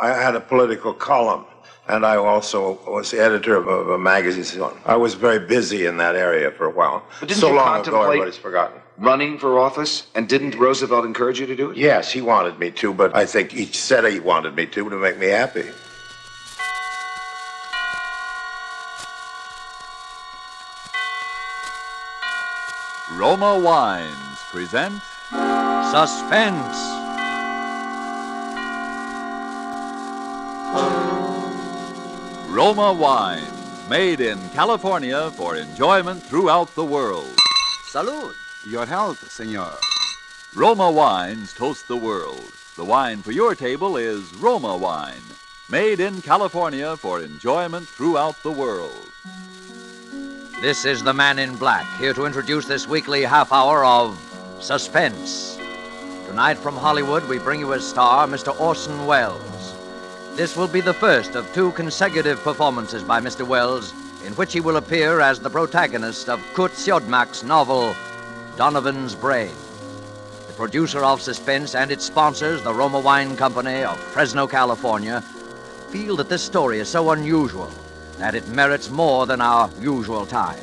I had a political column, and I also was the editor of a, of a magazine. I was very busy in that area for a while. But didn't so you long ago, everybody's forgotten. Running for office? And didn't Roosevelt encourage you to do it? Yes, he wanted me to, but I think he said he wanted me to to make me happy. Roma Wines present Suspense. Roma wine, made in California for enjoyment throughout the world. Salud. Your health, senor. Roma Wines toast the world. The wine for your table is Roma Wine, made in California for enjoyment throughout the world. This is the man in black, here to introduce this weekly half hour of Suspense. Tonight from Hollywood, we bring you a star Mr. Orson Welles. This will be the first of two consecutive performances by Mr. Welles, in which he will appear as the protagonist of Curt Siodmak's novel, Donovan's Brain. The producer of Suspense and its sponsors, the Roma Wine Company of Fresno, California, feel that this story is so unusual that it merits more than our usual time.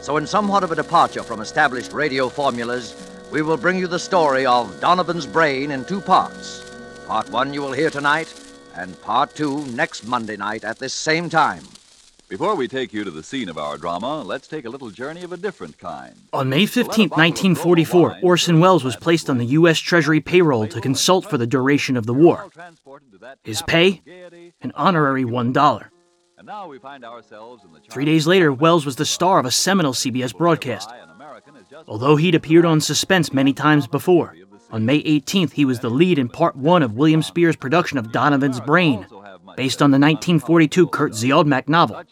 So, in somewhat of a departure from established radio formulas, we will bring you the story of Donovan's Brain in two parts. Part one you will hear tonight, and part two next Monday night at this same time. Before we take you to the scene of our drama, let's take a little journey of a different kind. On May 15, 1944, Orson Welles was placed on the U.S. Treasury payroll to consult for the duration of the war. His pay? An honorary $1. And now we find ourselves in the Three days later, Welles was the star of a seminal CBS broadcast. Although he'd appeared on Suspense many times before, on May 18th, he was the lead in part one of William Spier's production of Donovan's Brain, based on the 1942 Curt Siodmak novel.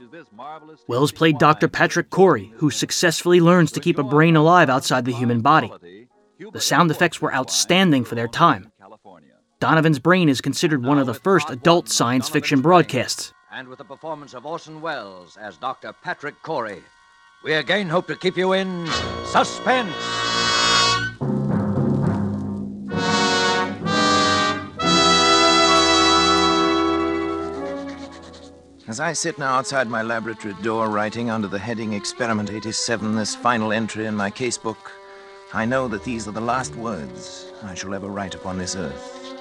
Welles played Dr. Patrick Corey, who successfully learns to keep a brain alive outside the human body. The sound effects were outstanding for their time. Donovan's Brain is considered one of the first adult science fiction broadcasts. And with the performance of Orson Welles as Dr. Patrick Corey, we again hope to keep you in suspense. As I sit now outside my laboratory door writing under the heading Experiment 87 this final entry in my casebook, I know that these are the last words I shall ever write upon this earth.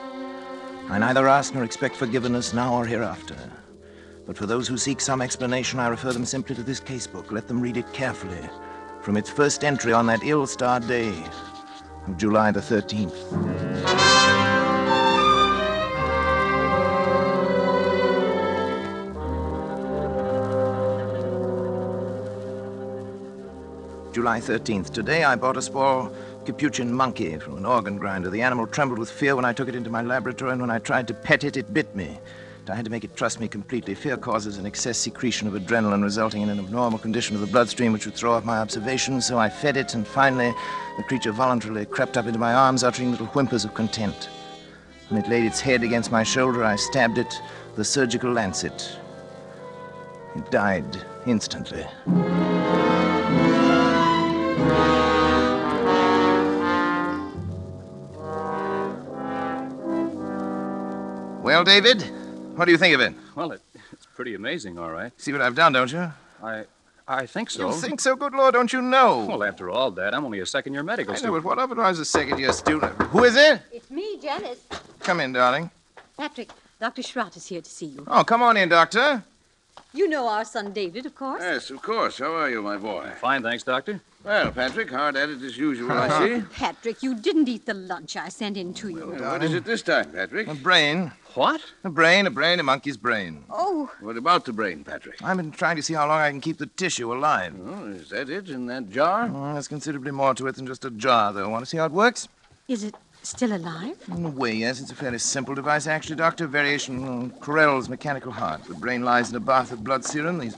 I neither ask nor expect forgiveness now or hereafter. But for those who seek some explanation, I refer them simply to this casebook. Let them read it carefully from its first entry on that ill starred day of July the 13th. July 13th. Today I bought a small Capuchin monkey from an organ grinder. The animal trembled with fear when I took it into my laboratory, and when I tried to pet it, it bit me. I had to make it trust me completely. Fear causes an excess secretion of adrenaline, resulting in an abnormal condition of the bloodstream, which would throw off my observation. So I fed it, and finally, the creature voluntarily crept up into my arms, uttering little whimpers of content. When it laid its head against my shoulder, I stabbed it with a surgical lancet. It died instantly. Well, David, what do you think of it? Well, it, it's pretty amazing, all right. See what I've done, don't you? I I think so. You think so? Good Lord, don't you know? Well, after all that, I'm only a second year medical I know, student. but what of it I was a second year student? Who is it? It's me, Janice. Come in, darling. Patrick, Dr. Schratt is here to see you. Oh, come on in, Doctor. You know our son David, of course. Yes, of course. How are you, my boy? Fine, thanks, Doctor. Well, Patrick, hard at it as usual, I see. Patrick, you didn't eat the lunch I sent in to you. What is it this time, Patrick? A brain. What? A brain, a brain, a monkey's brain. Oh, What about the brain, Patrick? I've been trying to see how long I can keep the tissue alive. Oh, is that it in that jar? Oh, there's considerably more to it than just a jar, though. Want to see how it works? is it still alive? In a way, yes. It's a fairly simple device, actually, Doctor. Variation mm, on Carrel's mechanical heart. The brain lies in a bath of blood serum. These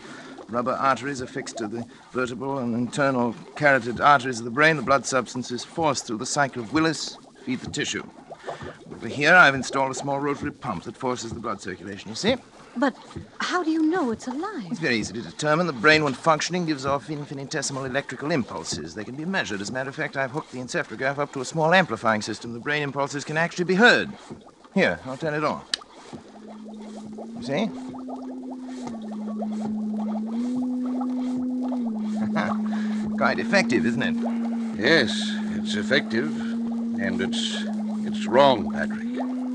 rubber arteries are fixed to the vertebral and internal carotid arteries of the brain. The blood substance is forced through the circle of Willis to feed the tissue. Over here, I've installed a small rotary pump that forces the blood circulation, you see? But how do you know it's alive? It's very easy to determine. The brain, when functioning, gives off infinitesimal electrical impulses. They can be measured. As a matter of fact, I've hooked the encephalograph up to a small amplifying system. The brain impulses can actually be heard. Here, I'll turn it on. You see? Quite effective, isn't it? Yes, it's effective. And it's. it's wrong, Patrick.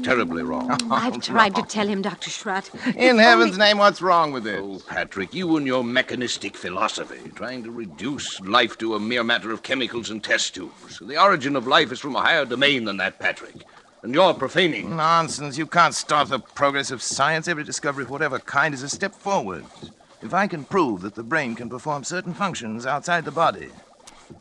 Terribly wrong. Oh, I've tried to tell him, Dr. Schratt. In heaven's only- name, what's wrong with it? Oh, Patrick, you and your mechanistic philosophy, trying to reduce life to a mere matter of chemicals and test tubes. The origin of life is from a higher domain than that, Patrick. And you're profaning. Nonsense. You can't stop the progress of science. Every discovery of whatever kind is a step forward. If I can prove that the brain can perform certain functions outside the body,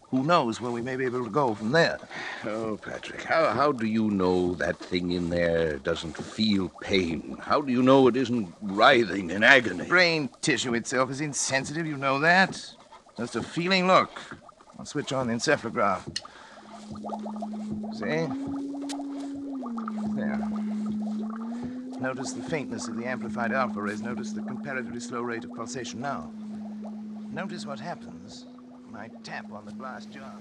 who knows where we may be able to go from there? Oh, Patrick, how, how do you know that thing in there doesn't feel pain? How do you know it isn't writhing in agony? Brain tissue itself is insensitive, you know that. Just a feeling look. I'll switch on the encephalograph. See? There. Notice the faintness of the amplified alpha rays. Notice the comparatively slow rate of pulsation now. Notice what happens when I tap on the glass jar.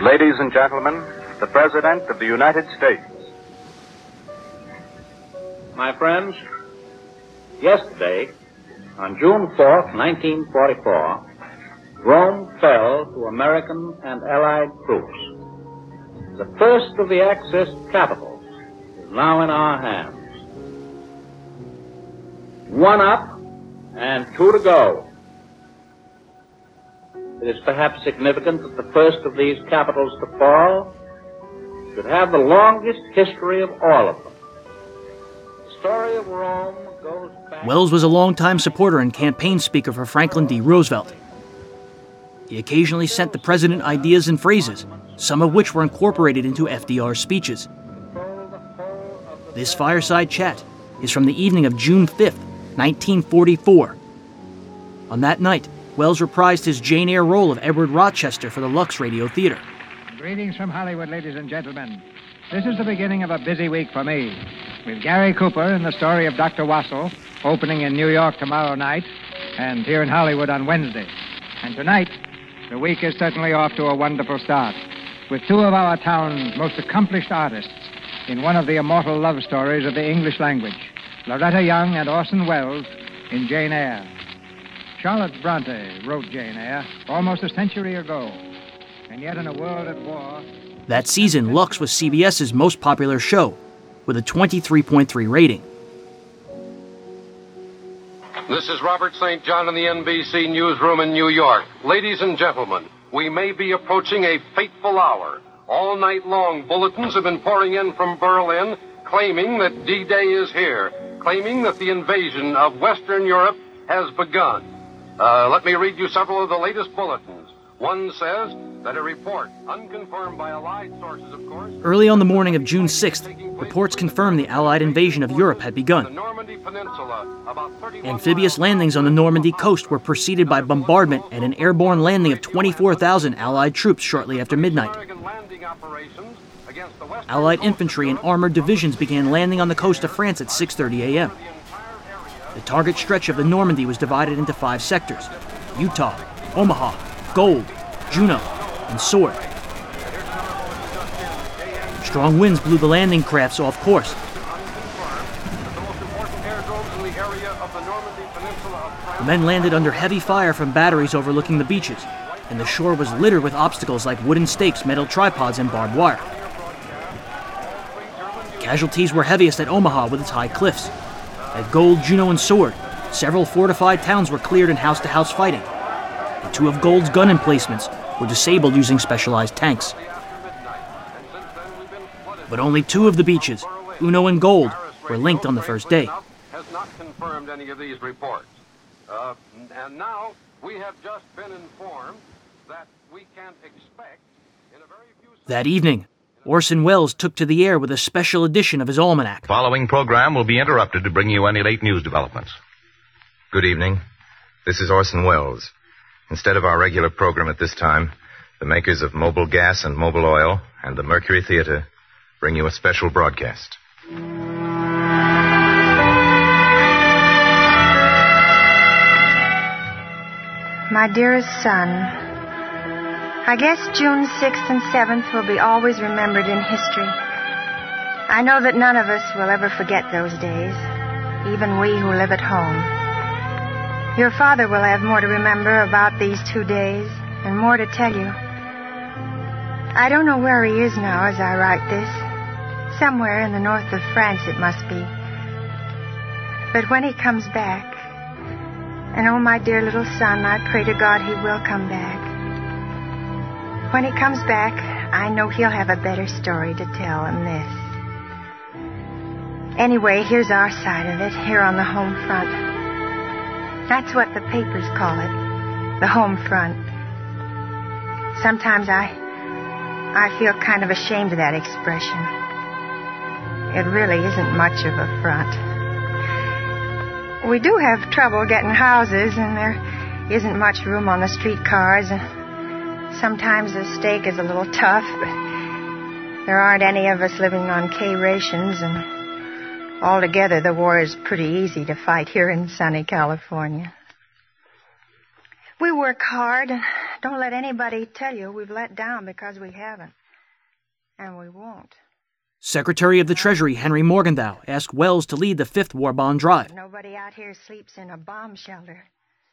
Ladies and gentlemen, the President of the United States. My friends, yesterday, on June 4th, 1944, Rome fell to American and Allied troops. The first of the Axis capitals is now in our hands. One up and two to go. It is perhaps significant that the first of these capitals to fall should have the longest history of all of them. Welles was a longtime supporter and campaign speaker for Franklin D. Roosevelt. He occasionally sent the president ideas and phrases, some of which were incorporated into FDR's speeches. This fireside chat is from the evening of June 5th, 1944. On that night, Welles reprised his Jane Eyre role of Edward Rochester for the Lux Radio Theater. Greetings from Hollywood, ladies and gentlemen. This is the beginning of a busy week for me. With Gary Cooper in the story of Dr. Wassell, opening in New York tomorrow night, and here in Hollywood on Wednesday. And tonight, the week is certainly off to a wonderful start, with two of our town's most accomplished artists in one of the immortal love stories of the English language Loretta Young and Orson Welles in Jane Eyre. Charlotte Bronte wrote Jane Eyre almost a century ago, and yet in a world at war, That season, Lux was CBS's most popular show, with a 23.3 rating. This is Robert St. John in the NBC newsroom in New York. Ladies and gentlemen, we may be approaching a fateful hour. All night long, bulletins have been pouring in from Berlin claiming that D Day is here, claiming that the invasion of Western Europe has begun. Uh, let me read you several of the latest bulletins. One says that a report, unconfirmed by Allied sources, of course, Early on the morning of June 6th, reports confirmed the Allied invasion of Europe had begun. Normandy Peninsula, about 30 Amphibious landings on the Normandy coast were preceded by bombardment and an airborne landing of 24,000 Allied troops shortly after midnight. operations against the West Allied infantry and armored divisions began landing on the coast of France at 6:30 a.m. The target stretch of the Normandy was divided into five sectors: Utah, Omaha, Gold, Juno, and Sword. Strong winds blew the landing crafts off course. The men landed under heavy fire from batteries overlooking the beaches, and the shore was littered with obstacles like wooden stakes, metal tripods, and barbed wire. Casualties were heaviest at Omaha with its high cliffs. At Gold, Juno, and Sword, several fortified towns were cleared in house to house fighting. And two of Gold's gun emplacements were disabled using specialized tanks. But only two of the beaches, Juno and Gold, were linked on the first day. has not confirmed any of these reports. Uh, and now we have just been informed that we can expect in a very few That evening, Orson Welles took to the air with a special edition of his almanac. Following program will be interrupted to bring you any late news developments. Good evening. This is Orson Welles. Instead of our regular program at this time, the makers of Mobilgas and Mobiloil and the Mercury Theater bring you a special broadcast. My dearest son, I guess June 6th and 7th will be always remembered in history. I know that none of us will ever forget those days, even we who live at home. Your father will have more to remember about these two days and more to tell you. I don't know where he is now as I write this. Somewhere in the north of France, it must be. But when he comes back, and oh, my dear little son, I pray to God he will come back. When he comes back, I know he'll have a better story to tell than this. Anyway, here's our side of it, here on the home front. That's what the papers call it, the home front. Sometimes I, I feel kind of ashamed of that expression. It really isn't much of a front. We do have trouble getting houses, and there isn't much room on the streetcars. Sometimes the steak is a little tough, but there aren't any of us living on K rations, and altogether the war is pretty easy to fight here in sunny California. We work hard, and don't let anybody tell you we've let down because we haven't. And we won't. Secretary of the Treasury Henry Morgenthau asked Welles to lead the fifth war bond drive. Nobody out here sleeps in a bomb shelter.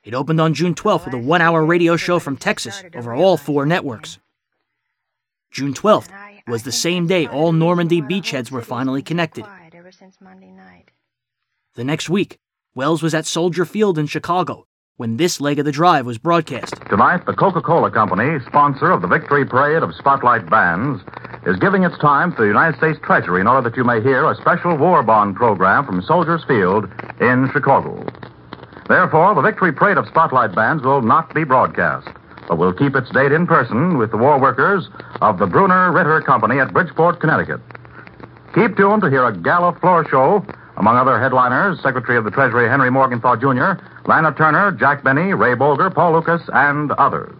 It opened on June 12th with a one hour radio show from Texas over all four networks. June 12th was the same day all Normandy beachheads were finally connected. The next week, Welles was at Soldier Field in Chicago when this leg of the drive was broadcast. Tonight, the Coca Cola Company, sponsor of the Victory Parade of Spotlight Bands, is giving its time to the United States Treasury in order that you may hear a special war bond program from Soldiers Field in Chicago. Therefore, the Victory Parade of Spotlight Bands will not be broadcast, but will keep its date in person with the war workers of the Bruner Ritter Company at Bridgeport, Connecticut. Keep tuned to hear a gala floor show among other headliners, Secretary of the Treasury Henry Morgenthau Jr., Lana Turner, Jack Benny, Ray Bolger, Paul Lukas, and others.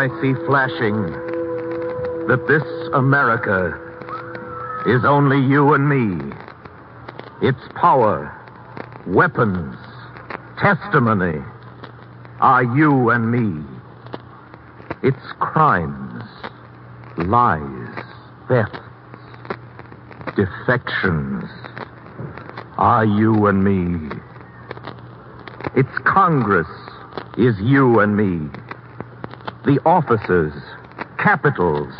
I see flashing that this America is only you and me. Its power, weapons, testimony are you and me. Its crimes, lies, thefts, defections are you and me. Its Congress is you and me. The officers, capitals,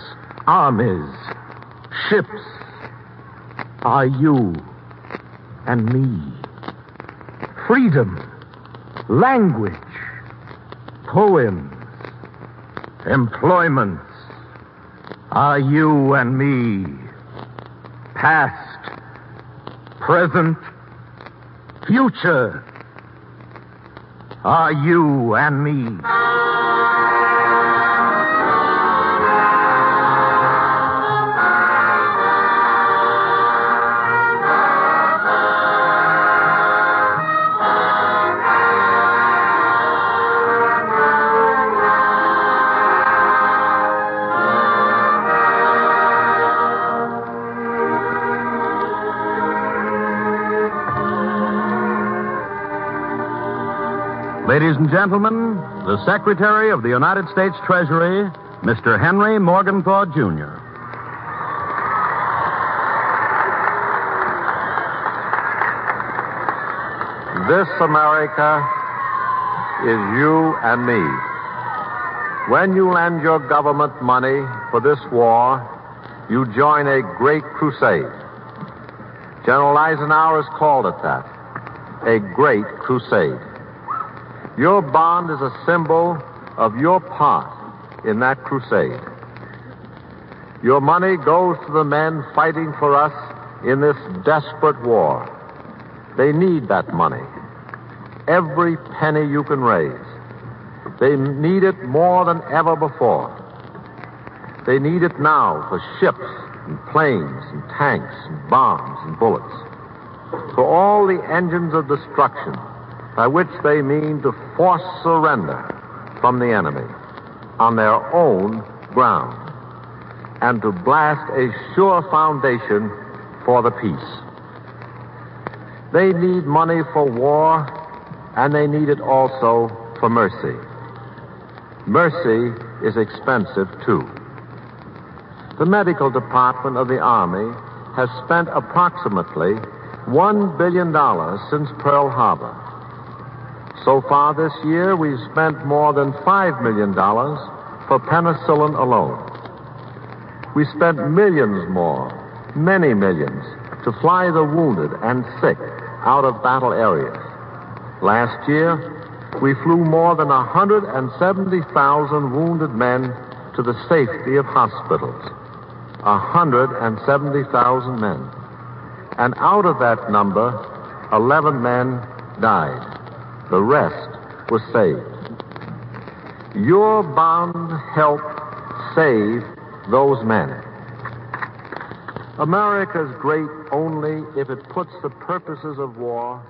armies, ships are you and me. Freedom, language, poems, employments are you and me. Past, present, future are you and me. And gentlemen, the Secretary of the United States Treasury, Mr. Henry Morgenthau, Jr. This America is you and me. When you lend your government money for this war, you join a great crusade. General Eisenhower has called it that a great crusade. Your bond is a symbol of your part in that crusade. Your money goes to the men fighting for us in this desperate war. They need that money. Every penny you can raise. They need it more than ever before. They need it now for ships and planes and tanks and bombs and bullets. For all the engines of destruction by which they mean to force surrender from the enemy on their own ground and to blast a sure foundation for the peace. They need money for war, and they need it also for mercy. Mercy is expensive, too. The medical department of the Army has spent approximately $1 billion since Pearl Harbor. So far this year, we've spent more than $5 million for penicillin alone. We spent millions more, many millions, to fly the wounded and sick out of battle areas. Last year, we flew more than 170,000 wounded men to the safety of hospitals. 170,000 men. And out of that number, 11 men died. The rest was saved. Your bond helped save those men. America's great only if it puts the purposes of war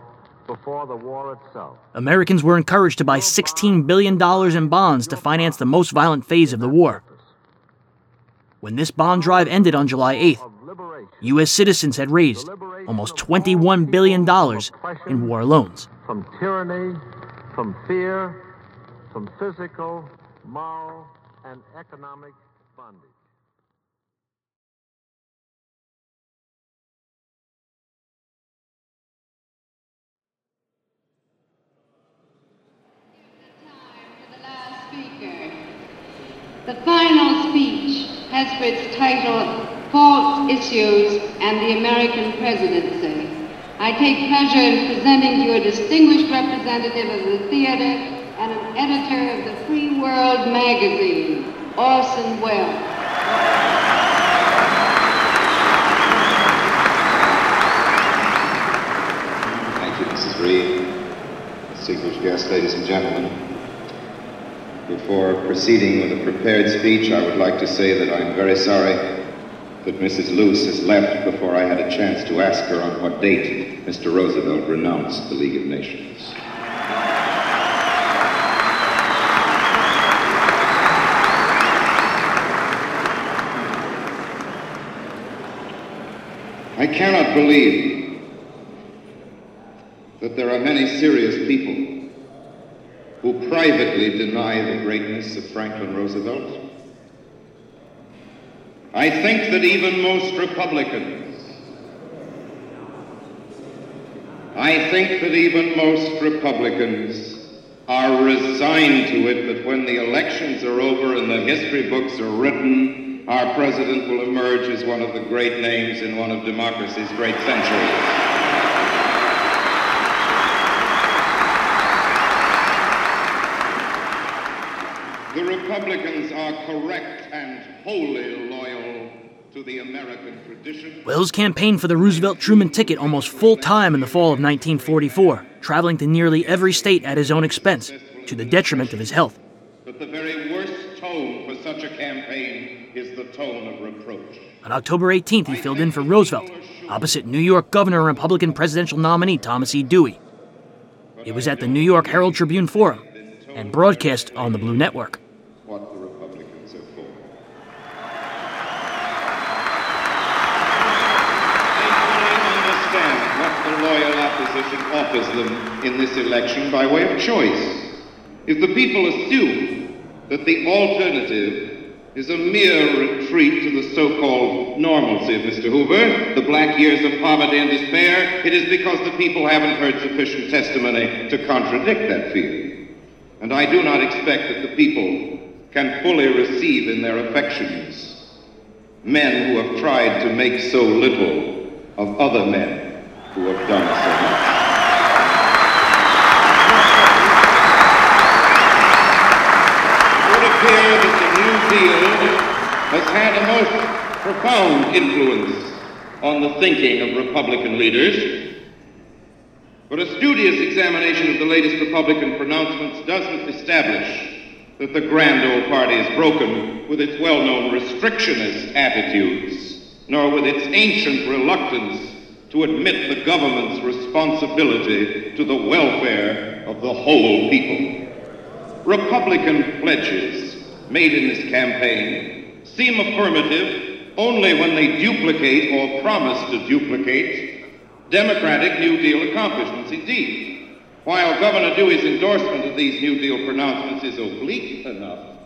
before the war itself. Americans were encouraged to buy $16 billion in bonds to finance the most violent phase of the war. When this bond drive ended on July 8th, U.S. citizens had raised almost $21 billion in war loans. From tyranny, from fear, from physical, moral, and economic bondage. The final speech has for its title False Issues and the American Presidency. I take pleasure in presenting to you a distinguished representative of the theater and an editor of the Free World magazine, Orson Welles. Thank you, Mrs. Reid. Distinguished guests, ladies and gentlemen. Before proceeding with a prepared speech, I would like to say that I'm very sorry that Mrs. Luce has left before I had a chance to ask her on what date Mr. Roosevelt renounced the League of Nations. I cannot believe that there are many serious people who privately deny the greatness of Franklin Roosevelt. I think that even most Republicans, I think that even most Republicans are resigned to it that when the elections are over and the history books are written, our president will emerge as one of the great names in one of democracy's great centuries. The Republicans are correct and wholly loyal to the American tradition. Welles campaigned for the Roosevelt Truman ticket almost full time in the fall of 1944, traveling to nearly every state at his own expense, to the detriment of his health. But the very worst tone for such a campaign is the tone of reproach. On October 18th, he filled in for Roosevelt, opposite New York Governor and Republican presidential nominee Thomas E. Dewey. It was at the New York Herald Tribune Forum and broadcast on the Blue Network. What the Republicans are for. understand what the loyal opposition offers them in this election by way of choice. If the people assume that the alternative is a mere retreat to the so-called normalcy of Mr. Hoover, the black years of poverty and despair, it is because the people haven't heard sufficient testimony to contradict that fear. And I do not expect that the people can fully receive in their affections men who have tried to make so little of other men who have done so much. It would appear that the New Deal has had a most profound influence on the thinking of Republican leaders. But a studious examination of the latest Republican pronouncements doesn't establish that the grand old party is broken with its well known restrictionist attitudes, nor with its ancient reluctance to admit the government's responsibility to the welfare of the whole people. Republican pledges made in this campaign seem affirmative only when they duplicate or promise to duplicate Democratic New Deal accomplishments. Indeed, while Governor Dewey's endorsement of these New Deal pronouncements is oblique enough,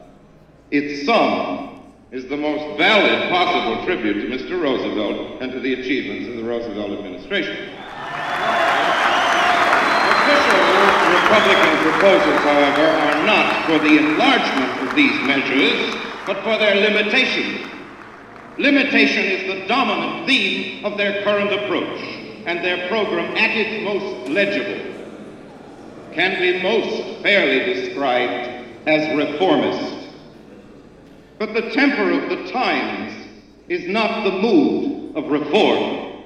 its sum is the most valid possible tribute to Mr. Roosevelt and to the achievements of the Roosevelt administration. Republican proposals, however, are not for the enlargement of these measures, but for their limitation. Limitation is the dominant theme of their current approach, and their program at its most legible can be most fairly described as reformist. But the temper of the times is not the mood of reform.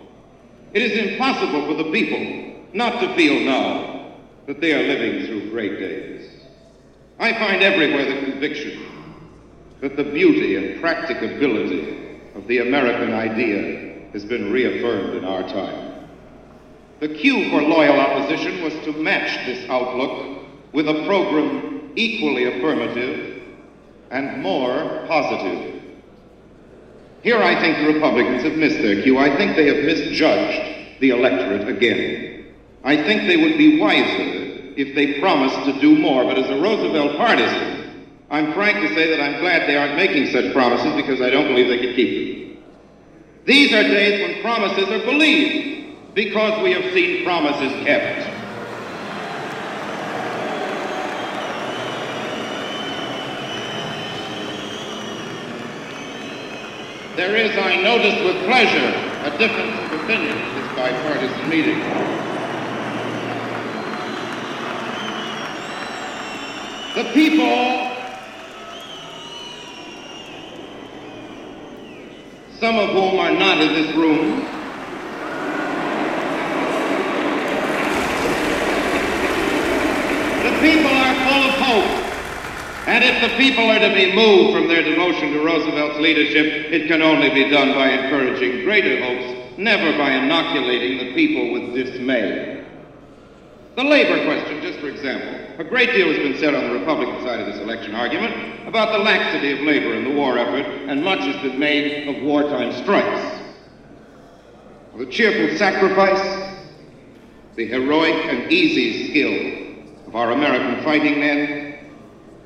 It is impossible for the people not to feel now that they are living through great days. I find everywhere the conviction that the beauty and practicability of the American idea has been reaffirmed in our time. The cue for loyal opposition was to match this outlook with a program equally affirmative and more positive. Here I think the Republicans have missed their cue. I think they have misjudged the electorate again. I think they would be wiser if they promised to do more. But as a Roosevelt partisan, I'm frank to say that I'm glad they aren't making such promises because I don't believe they could keep them. These are days when promises are believed because we have seen promises kept. There is, I notice with pleasure, a difference of opinion at this bipartisan meeting. The people, some of whom are not in this room, the people are full of hope. And if the people are to be moved from their devotion to Roosevelt's leadership, it can only be done by encouraging greater hopes, never by inoculating the people with dismay. The labor question, just for example. A great deal has been said on the Republican side of this election argument about the laxity of labor in the war effort, and much has been made of wartime strikes. The cheerful sacrifice, the heroic and easy skill of our American fighting men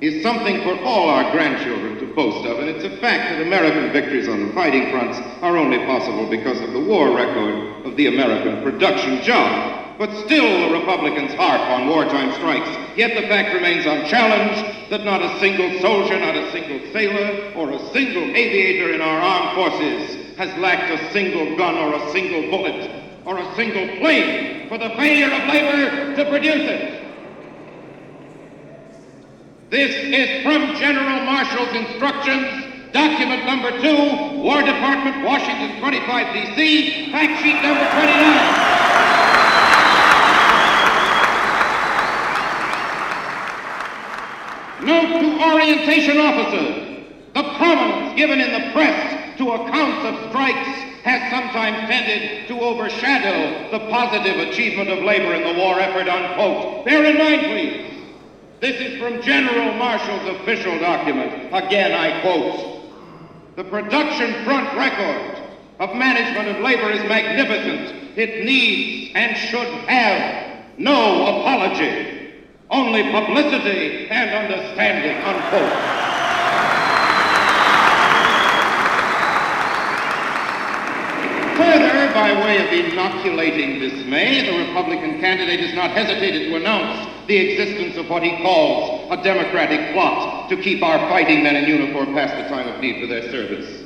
is something for all our grandchildren to boast of, and it's a fact that American victories on the fighting fronts are only possible because of the war record of the American production job. But still, the Republicans harp on wartime strikes. Yet the fact remains unchallenged that not a single soldier, not a single sailor, or a single aviator in our armed forces has lacked a single gun or a single bullet or a single plane for the failure of labor to produce it. This is from General Marshall's instructions, document number two, War Department, Washington 25 D.C., fact sheet number 29. Note to orientation officers, the prominence given in the press to accounts of strikes has sometimes tended to overshadow the positive achievement of labor in the war effort, unquote. Bear in mind, please, this is from General Marshall's official document. Again, I quote The production front record of management of labor is magnificent. It needs and should have no apology, only publicity and understanding, unquote. Further, by way of inoculating dismay, the Republican candidate has not hesitated to announce the existence of what he calls a Democratic plot to keep our fighting men in uniform past the time of need for their service.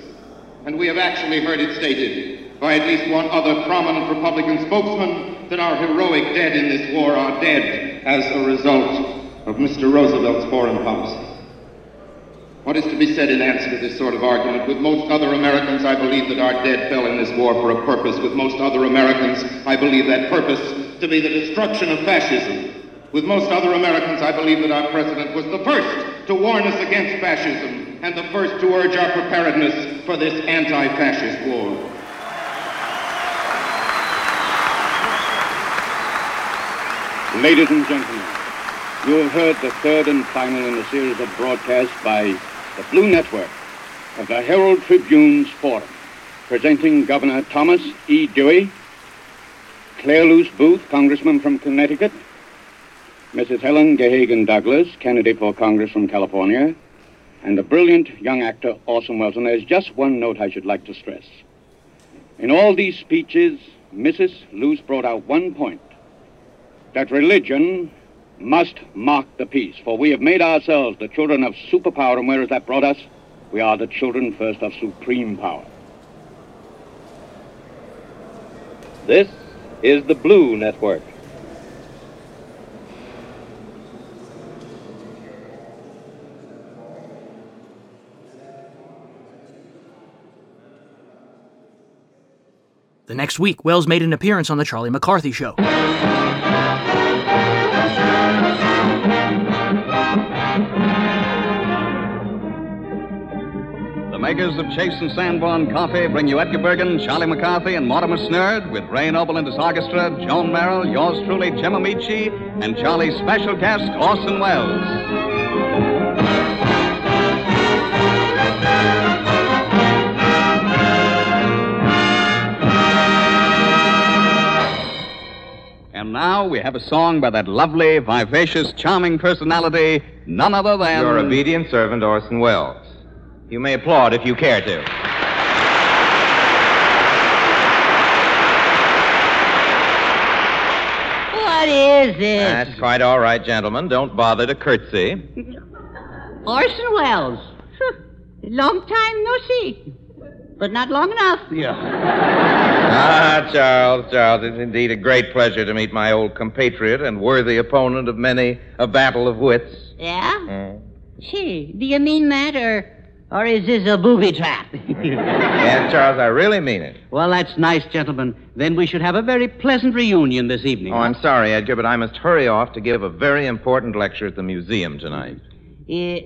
And we have actually heard it stated by at least one other prominent Republican spokesman that our heroic dead in this war are dead as a result of Mr. Roosevelt's foreign policy. What is to be said in answer to this sort of argument? With most other Americans, I believe that our dead fell in this war for a purpose. With most other Americans, I believe that purpose to be the destruction of fascism. With most other Americans, I believe that our president was the first to warn us against fascism and the first to urge our preparedness for this anti-fascist war. Ladies and gentlemen, you have heard the third and final in a series of broadcasts by the Blue Network of the Herald Tribune's Forum, presenting Governor Thomas E. Dewey, Clare Luce Boothe, Congressman from Connecticut, Mrs. Helen Gahagan Douglas, candidate for Congress from California, and the brilliant young actor Orson Welles. And there's just one note I should like to stress. In all these speeches, Mrs. Luce brought out one point that religion must mark the peace, for we have made ourselves the children of superpower, and where has that brought us? We are the children first of supreme power. This is the Blue Network. The next week, Welles made an appearance on The Charlie McCarthy Show. Makers of Chase and Sanborn Coffee bring you Edgar Bergen, Charlie McCarthy, and Mortimer Snerd with Ray Noble and his orchestra, Joan Merrill, yours truly, Jim Ameche, and Charlie's special guest, Orson Welles. And now we have a song by that lovely, vivacious, charming personality, none other than. Your obedient servant, Orson Welles. You may applaud if you care to. What is it? That's quite all right, gentlemen. Don't bother to curtsy. Orson Welles. Long time no see. But not long enough. Ah, Charles, Charles, it's indeed a great pleasure to meet my old compatriot and worthy opponent of many a battle of wits. Yeah? Mm. Gee, do you mean that, or or is this a booby trap? Yes, Charles, I really mean it. Well, that's nice, gentlemen. Then we should have a very pleasant reunion this evening. Oh, I'm sorry, Edgar, but I must hurry off to give a very important lecture at the museum tonight. Uh,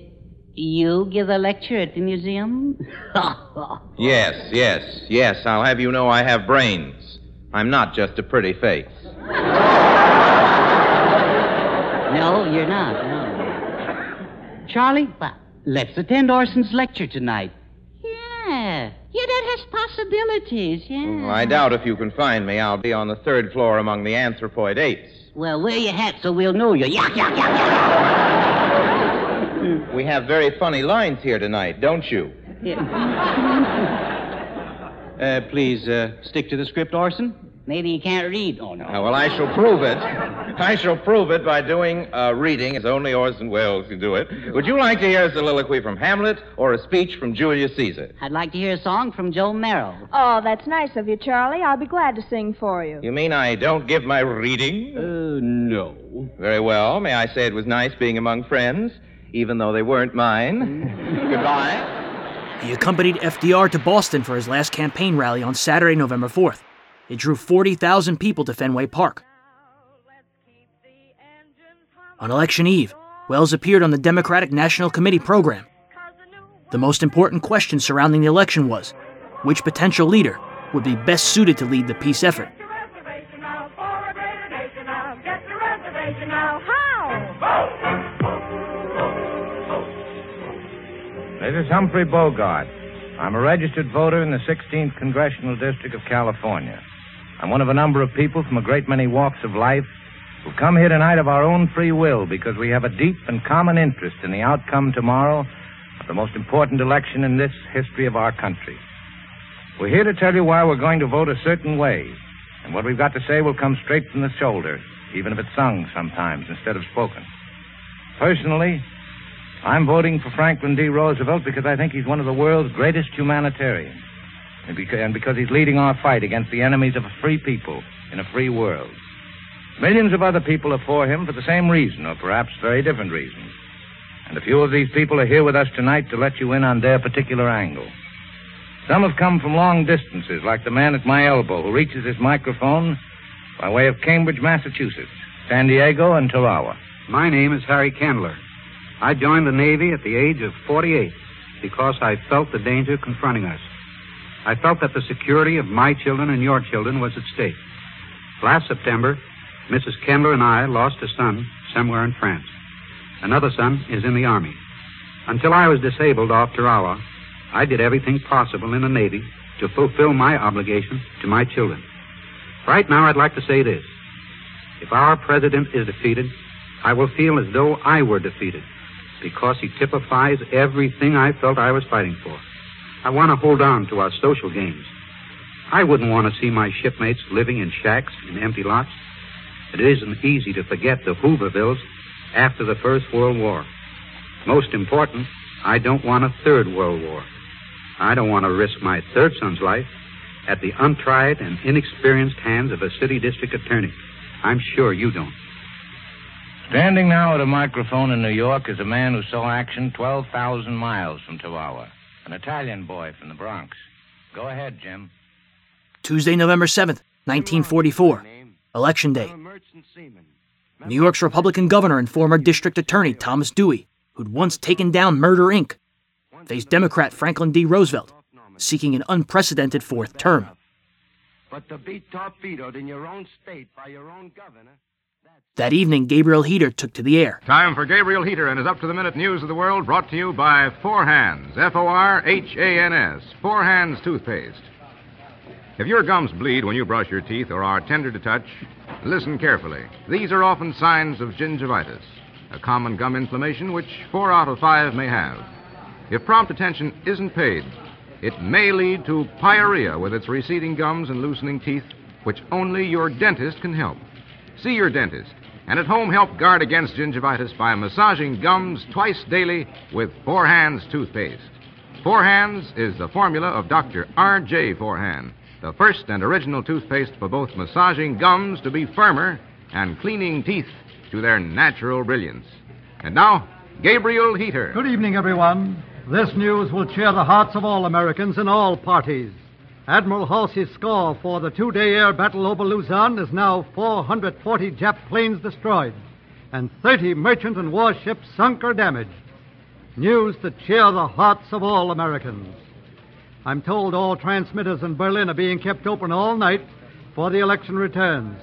you give a lecture at the museum? Yes, yes, yes. I'll have you know I have brains. I'm not just a pretty face. No, you're not. No. Charlie, well, let's attend Orson's lecture tonight. Yeah. Yeah, that has possibilities, yeah. Well, I doubt if you can find me. I'll be on the third floor among the anthropoid apes. Well, wear your hat so we'll know you. Yuck, yuck, yuck, yuck. We have very funny lines here tonight, don't you? Uh, please uh, stick to the script, Orson. Maybe you can't read. Oh, no. Ah, well, I shall prove it. I shall prove it by doing a reading as only Orson Welles can do it. Would you like to hear a soliloquy from Hamlet or a speech from Julius Caesar? I'd like to hear a song from Joe Merrill. Oh, that's nice of you, Charlie. I'll be glad to sing for you. You mean I don't give my reading? Uh, no. Very well. May I say it was nice being among friends, even though they weren't mine? Goodbye. He accompanied FDR to Boston for his last campaign rally on Saturday, November 4th. It drew 40,000 people to Fenway Park. On election eve, Welles appeared on the Democratic National Committee program. The most important question surrounding the election was which potential leader would be best suited to lead the peace effort. This is Humphrey Bogart. I'm a registered voter in the 16th Congressional District of California. I'm one of a number of people from a great many walks of life who've come here tonight of our own free will because we have a deep and common interest in the outcome tomorrow of the most important election in this history of our country. We're here to tell you why we're going to vote a certain way, and what we've got to say will come straight from the shoulder, even if it's sung sometimes instead of spoken. Personally, I'm voting for Franklin D. Roosevelt because I think he's one of the world's greatest humanitarians. And because, he's leading our fight against the enemies of a free people in a free world. Millions of other people are for him for the same reason, or perhaps very different reasons. And a few of these people are here with us tonight to let you in on their particular angle. Some have come from long distances, like the man at my elbow who reaches his microphone by way of Cambridge, Massachusetts, San Diego, and Tarawa. My name is Harry Candler. I joined the Navy at the age of 48 because I felt the danger confronting us. I felt that the security of my children and your children was at stake. Last September, Mrs. Candler and I lost a son somewhere in France. Another son is in the Army. Until I was disabled off Tarawa, I did everything possible in the Navy to fulfill my obligation to my children. Right now, I'd like to say this. If our president is defeated, I will feel as though I were defeated because he typifies everything I felt I was fighting for. I want to hold on to our social gains. I wouldn't want to see my shipmates living in shacks in empty lots. It isn't easy to forget the Hoovervilles after the First World War. Most important, I don't want a third World War. I don't want to risk my third son's life at the untried and inexperienced hands of a city district attorney. I'm sure you don't. Standing now at a microphone in New York is a man who saw action 12,000 miles from Tarawa, an Italian boy from the Bronx. Go ahead, Jim. Tuesday, November 7th, 1944, Election Day. New York's Republican governor and former district attorney Thomas Dewey, who'd once taken down Murder Inc., faced Democrat Franklin D. Roosevelt, seeking an unprecedented fourth term. But to be torpedoed in your own state by your own governor. That evening, Gabriel Heatter took to the air. Time for Gabriel Heatter and his up to the minute news of the world brought to you by Forhan's. F O R H A N S. Forhan's Toothpaste. If your gums bleed when you brush your teeth or are tender to touch, listen carefully. These are often signs of gingivitis, a common gum inflammation which four out of five may have. If prompt attention isn't paid, it may lead to pyorrhea with its receding gums and loosening teeth, which only your dentist can help. See your dentist, and at home help guard against gingivitis by massaging gums twice daily with Forhan's toothpaste. Forhan's is the formula of Dr. R.J. Forhan, the first and original toothpaste for both massaging gums to be firmer and cleaning teeth to their natural brilliance. And now, Gabriel Heatter. Good evening, everyone. This news will cheer the hearts of all Americans in all parties. Admiral Halsey's score for the two day air battle over Luzon is now 440 Jap planes destroyed and 30 merchant and warships sunk or damaged. News to cheer the hearts of all Americans. I'm told all transmitters in Berlin are being kept open all night for the election returns.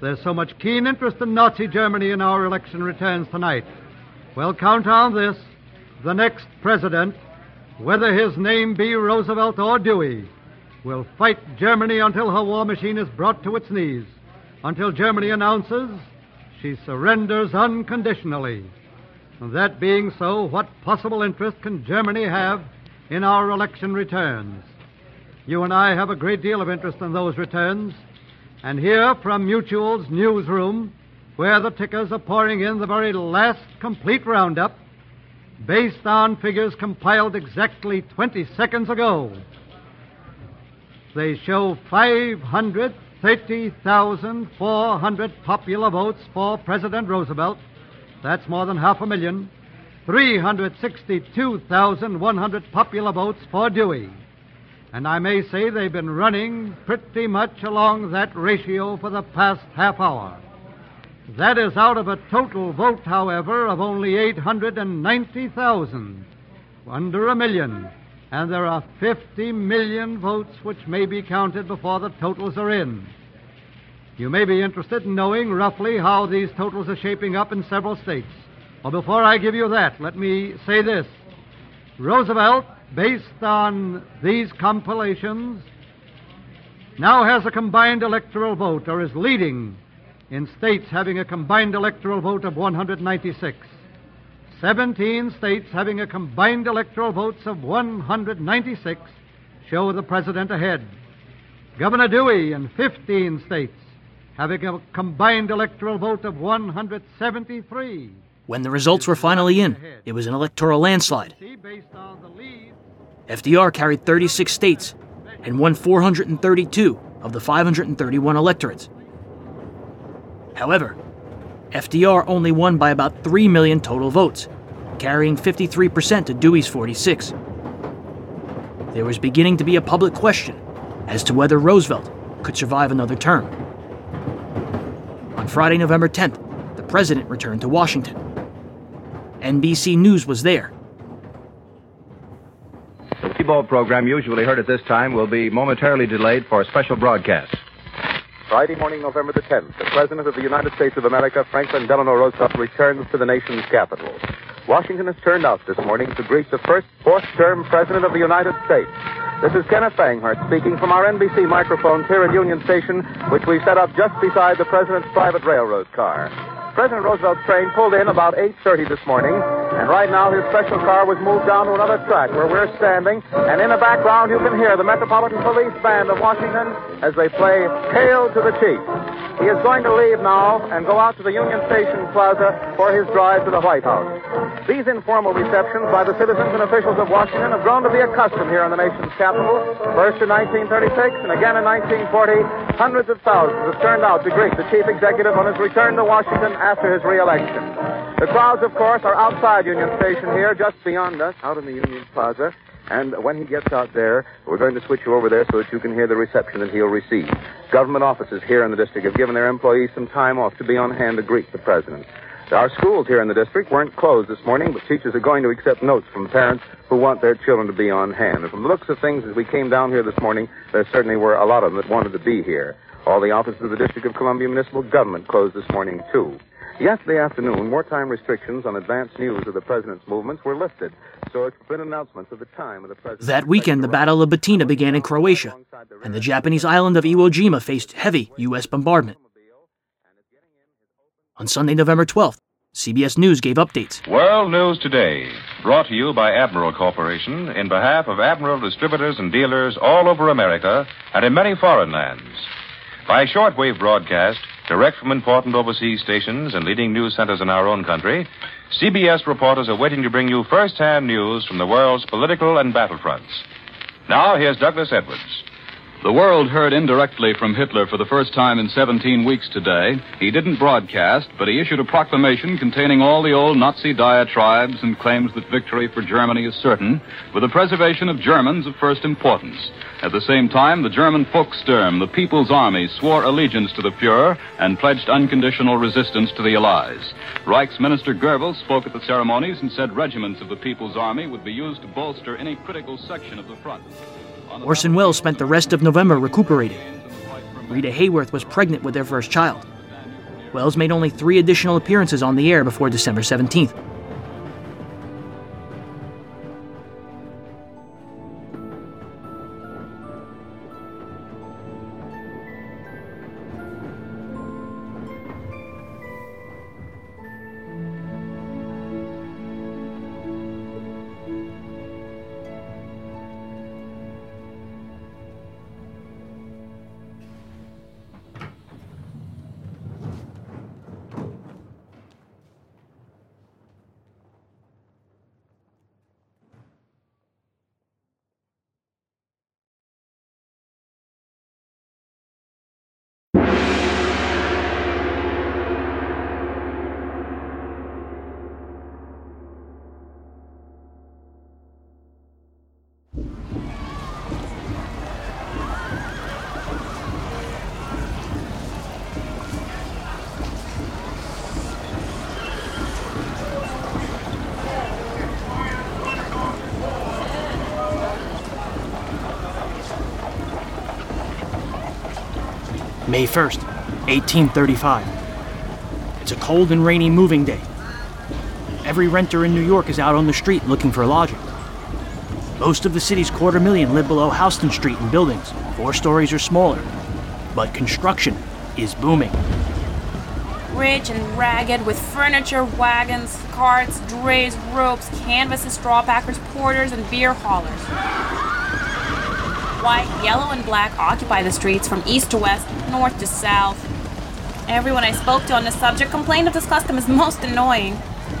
There's so much keen interest in Nazi Germany in our election returns tonight. Well, count on this. The next president, whether his name be Roosevelt or Dewey, will fight Germany until her war machine is brought to its knees, until Germany announces she surrenders unconditionally. That being so, what possible interest can Germany have in our election returns? You and I have a great deal of interest in those returns. And here from Mutual's newsroom, where the tickers are pouring in the very last complete roundup, based on figures compiled exactly 20 seconds ago. They show 530,400 popular votes for President Roosevelt. That's more than half a million. 362,100 popular votes for Dewey. And I may say they've been running pretty much along that ratio for the past half hour. That is out of a total vote, however, of only 890,000, under a million. And there are 50 million votes which may be counted before the totals are in. You may be interested in knowing roughly how these totals are shaping up in several states. Well, before I give you that, let me say this. Roosevelt, based on these compilations, now has a combined electoral vote, or is leading in states having a combined electoral vote of 196. 17 states having a combined electoral votes of 196 show the president ahead. Governor Dewey in 15 states having a combined electoral vote of 173. When the results were finally in, it was an electoral landslide. FDR carried 36 states and won 432 of the 531 electorates. However, FDR only won by about 3 million total votes, carrying 53% to Dewey's 46. There was beginning to be a public question as to whether Roosevelt could survive another term. On Friday, November 10th, the president returned to Washington. NBC News was there. The T-ball program usually heard at this time will be momentarily delayed for a special broadcast. Friday morning, November the 10th, the President of the United States of America, Franklin Delano Roosevelt, returns to the nation's capital. Washington has turned out this morning to greet the first fourth-term President of the United States. This is Kenneth Banghart speaking from our NBC microphones here at Union Station, which we set up just beside the President's private railroad car. President Roosevelt's train pulled in about 8.30 this morning, and right now his special car was moved down to another track where we're standing, and in the background you can hear the Metropolitan Police Band of Washington as they play Hail to the Chief. He is going to leave now and go out to the Union Station Plaza for his drive to the White House. These informal receptions by the citizens and officials of Washington have grown to be a custom here in the nation's capital. First in 1936 and again in 1940, hundreds of thousands have turned out to greet the chief executive on his return to Washington after his reelection. The crowds, of course, are outside Union Station here, just beyond us, out in the Union Plaza. And when he gets out there, we're going to switch you over there so that you can hear the reception that he'll receive. Government offices here in the district have given their employees some time off to be on hand to greet the president. Our schools here in the district weren't closed this morning, but teachers are going to accept notes from parents who want their children to be on hand. And from the looks of things, as we came down here this morning, there certainly were a lot of them that wanted to be here. All the offices of the District of Columbia Municipal Government closed this morning, too. Yesterday afternoon, wartime restrictions on advance news of the president's movements were lifted, so it's been announcements of the time of the president's... That weekend, the Battle of Batina began in Croatia, and the Japanese island of Iwo Jima faced heavy U.S. bombardment. On Sunday, November 12th, CBS News gave updates. World News Today, brought to you by Admiral Corporation in behalf of Admiral distributors and dealers all over America and in many foreign lands. By shortwave broadcast, direct from important overseas stations and leading news centers in our own country, CBS reporters are waiting to bring you first-hand news from the world's political and battlefronts. Now, here's Douglas Edwards. The world heard indirectly from Hitler for the first time in 17 weeks today. He didn't broadcast, but he issued a proclamation containing all the old Nazi diatribes and claims that victory for Germany is certain, with the preservation of Germans of first importance. At the same time, the German Volkssturm, the People's Army, swore allegiance to the Fuhrer and pledged unconditional resistance to the Allies. Reich's Minister Goebbels spoke at the ceremonies and said regiments of the People's Army would be used to bolster any critical section of the front. Orson Welles spent the rest of November recuperating. Rita Hayworth was pregnant with their first child. Welles made only three additional appearances on the air before December 17th. May 1st, 1835. It's a cold and rainy moving day. Every renter in New York is out on the street looking for lodging. Most of the city's quarter million live below Houston Street in buildings, four stories or smaller. But construction is booming. Rich and ragged, with furniture, wagons, carts, drays, ropes, canvases, straw packers, porters, and beer haulers. White, yellow, and black occupy the streets from east to west, north to south. Everyone I spoke to on the subject complained of this custom as most annoying,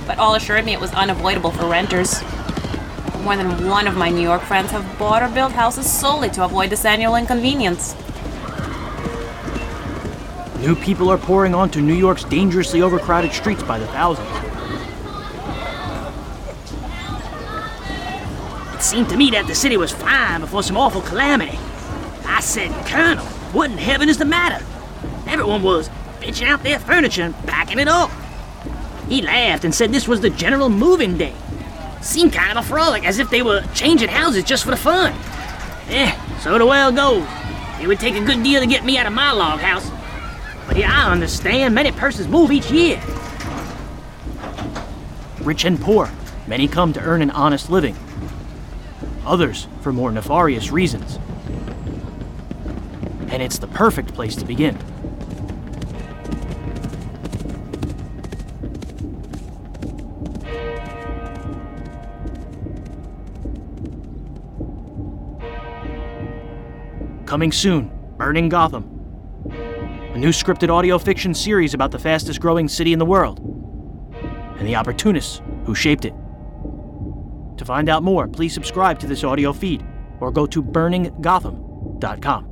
but all assured me it was unavoidable for renters. More than one of my New York friends have bought or built houses solely to avoid this annual inconvenience. New people are pouring onto New York's dangerously overcrowded streets by the thousands. It seemed to me that the city was fine before some awful calamity. I said, Colonel, what in heaven is the matter? Everyone was pitching out their furniture and packing it up. He laughed and said this was the general moving day. Seemed kind of a frolic, as if they were changing houses just for the fun. Eh, so the well goes. It would take a good deal to get me out of my log house. But yeah, I understand many persons move each year. Rich and poor, many come to earn an honest living. Others for more nefarious reasons. And it's the perfect place to begin. Coming soon, Burning Gotham. A new scripted audio fiction series about the fastest growing city in the world and the opportunists who shaped it. To find out more, please subscribe to this audio feed or go to burninggotham.com.